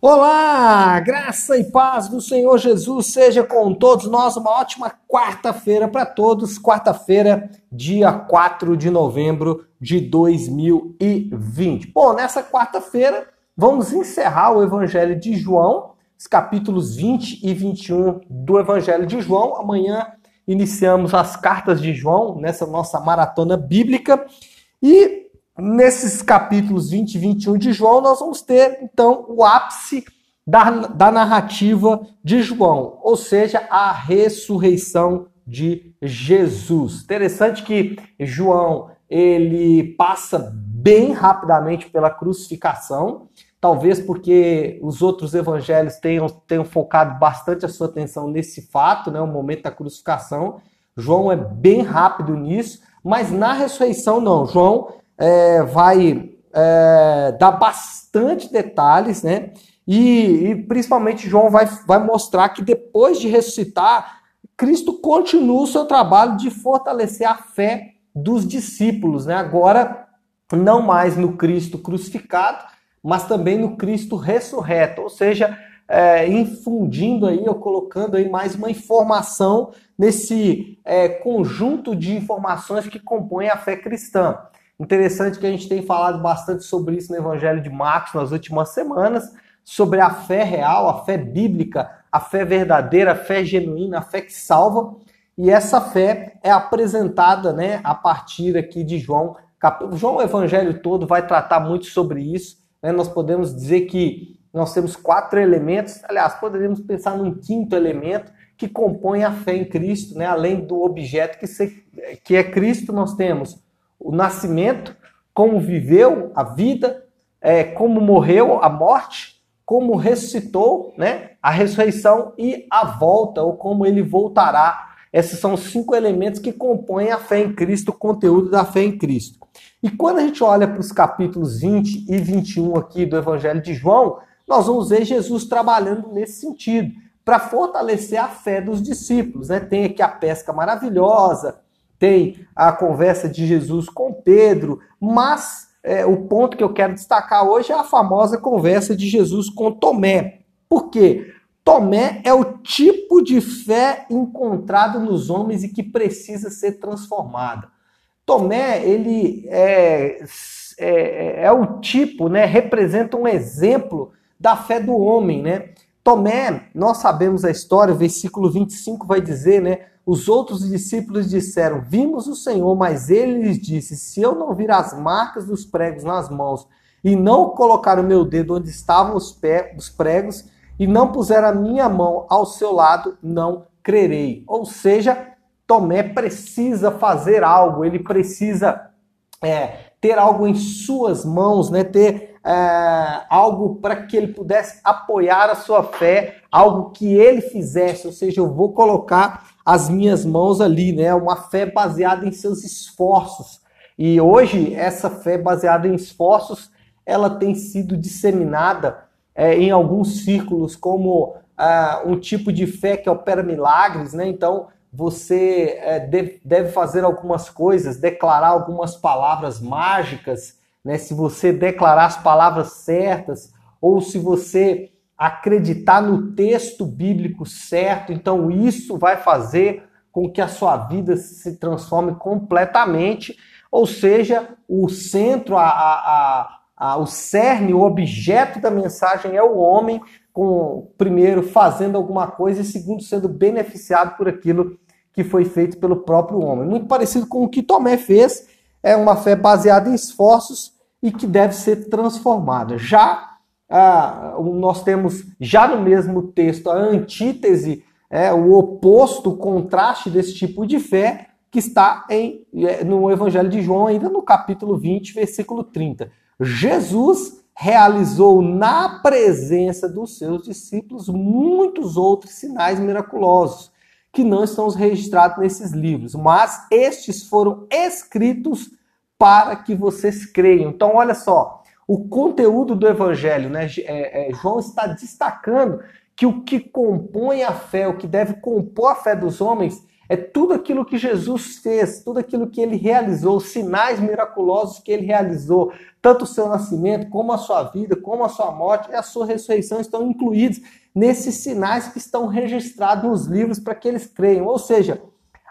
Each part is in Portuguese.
Olá, graça e paz do Senhor Jesus seja com todos nós. Uma ótima quarta-feira para todos. Quarta-feira, dia 4 de novembro de 2020. Bom, nessa quarta-feira vamos encerrar o Evangelho de João, os capítulos 20 e 21 do Evangelho de João. Amanhã iniciamos as cartas de João nessa nossa maratona bíblica e Nesses capítulos 20 e 21 de João, nós vamos ter, então, o ápice da, da narrativa de João, ou seja, a ressurreição de Jesus. Interessante que João ele passa bem rapidamente pela crucificação, talvez porque os outros evangelhos tenham, tenham focado bastante a sua atenção nesse fato, né, o momento da crucificação. João é bem rápido nisso, mas na ressurreição não. João é, vai é, dar bastante detalhes, né? E, e, principalmente João vai, vai mostrar que depois de ressuscitar, Cristo continua o seu trabalho de fortalecer a fé dos discípulos, né? Agora, não mais no Cristo crucificado, mas também no Cristo ressurreto, ou seja, é, infundindo aí ou colocando aí mais uma informação nesse é, conjunto de informações que compõem a fé cristã. Interessante que a gente tem falado bastante sobre isso no Evangelho de Marcos nas últimas semanas, sobre a fé real, a fé bíblica, a fé verdadeira, a fé genuína, a fé que salva. E essa fé é apresentada né, a partir aqui de João. João, o Evangelho todo, vai tratar muito sobre isso. Né? Nós podemos dizer que nós temos quatro elementos, aliás, poderíamos pensar num quinto elemento que compõe a fé em Cristo, né? além do objeto que, se, que é Cristo, nós temos o nascimento, como viveu a vida, é, como morreu a morte, como ressuscitou, né? A ressurreição e a volta, ou como ele voltará. Esses são os cinco elementos que compõem a fé em Cristo, o conteúdo da fé em Cristo. E quando a gente olha para os capítulos 20 e 21 aqui do Evangelho de João, nós vamos ver Jesus trabalhando nesse sentido, para fortalecer a fé dos discípulos. Né? Tem aqui a pesca maravilhosa, tem a conversa de Jesus com Pedro, mas é, o ponto que eu quero destacar hoje é a famosa conversa de Jesus com Tomé. Por quê? Tomé é o tipo de fé encontrado nos homens e que precisa ser transformada. Tomé, ele é, é, é o tipo, né, representa um exemplo da fé do homem, né? Tomé, nós sabemos a história, o versículo 25 vai dizer, né? Os outros discípulos disseram: Vimos o Senhor, mas ele lhes disse: Se eu não vir as marcas dos pregos nas mãos e não colocar o meu dedo onde estavam os, pé, os pregos e não puser a minha mão ao seu lado, não crerei. Ou seja, Tomé precisa fazer algo, ele precisa é, ter algo em suas mãos, né? ter é, algo para que ele pudesse apoiar a sua fé, algo que ele fizesse, ou seja, eu vou colocar as minhas mãos ali, né? Uma fé baseada em seus esforços. E hoje essa fé baseada em esforços, ela tem sido disseminada é, em alguns círculos como é, um tipo de fé que opera milagres, né? Então você é, deve fazer algumas coisas, declarar algumas palavras mágicas, né? Se você declarar as palavras certas ou se você acreditar no texto bíblico certo, então isso vai fazer com que a sua vida se transforme completamente, ou seja, o centro, a, a, a, o cerne, o objeto da mensagem é o homem, com primeiro fazendo alguma coisa e segundo sendo beneficiado por aquilo que foi feito pelo próprio homem. Muito parecido com o que Tomé fez, é uma fé baseada em esforços e que deve ser transformada. Já ah, nós temos já no mesmo texto a antítese, é, o oposto, o contraste desse tipo de fé, que está em, é, no Evangelho de João, ainda no capítulo 20, versículo 30. Jesus realizou na presença dos seus discípulos muitos outros sinais miraculosos que não estão registrados nesses livros, mas estes foram escritos para que vocês creiam. Então, olha só, o conteúdo do evangelho, né? É, é, João está destacando que o que compõe a fé, o que deve compor a fé dos homens, É tudo aquilo que Jesus fez, tudo aquilo que ele realizou, sinais miraculosos que ele realizou, tanto o seu nascimento, como a sua vida, como a sua morte e a sua ressurreição estão incluídos nesses sinais que estão registrados nos livros para que eles creiam. Ou seja,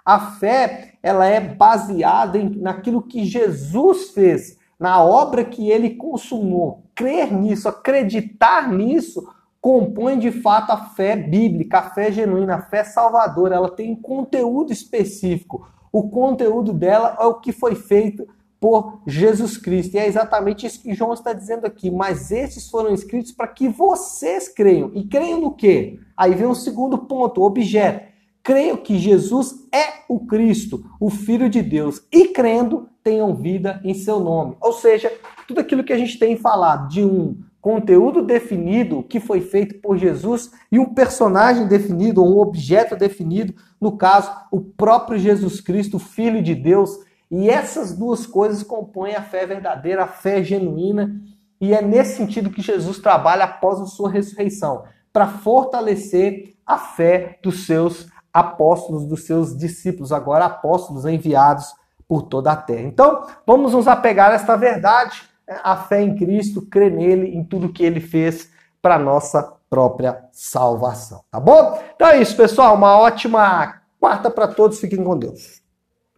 a fé ela é baseada em, naquilo que Jesus fez, na obra que ele consumou. Crer nisso, acreditar nisso, compõe de fato a fé bíblica, a fé genuína, a fé salvadora. Ela tem conteúdo específico. O conteúdo dela é o que foi feito por Jesus Cristo. E é exatamente isso que João está dizendo aqui. Mas esses foram escritos para que vocês creiam. E creiam no quê? Aí vem o um segundo ponto, o objeto. Creio que Jesus é o Cristo, o Filho de Deus. E crendo, tenham vida em seu nome. Ou seja, tudo aquilo que a gente tem falado de um conteúdo definido que foi feito por Jesus e um personagem definido, um objeto definido, no caso, o próprio Jesus Cristo, Filho de Deus. E essas duas coisas compõem a fé verdadeira, a fé genuína, e é nesse sentido que Jesus trabalha após a sua ressurreição, para fortalecer a fé dos seus apóstolos, dos seus discípulos, agora apóstolos enviados por toda a terra. Então, vamos nos apegar a esta verdade a fé em Cristo, crer nele, em tudo que ele fez para nossa própria salvação, tá bom? Então é isso, pessoal. Uma ótima quarta para todos. Fiquem com Deus.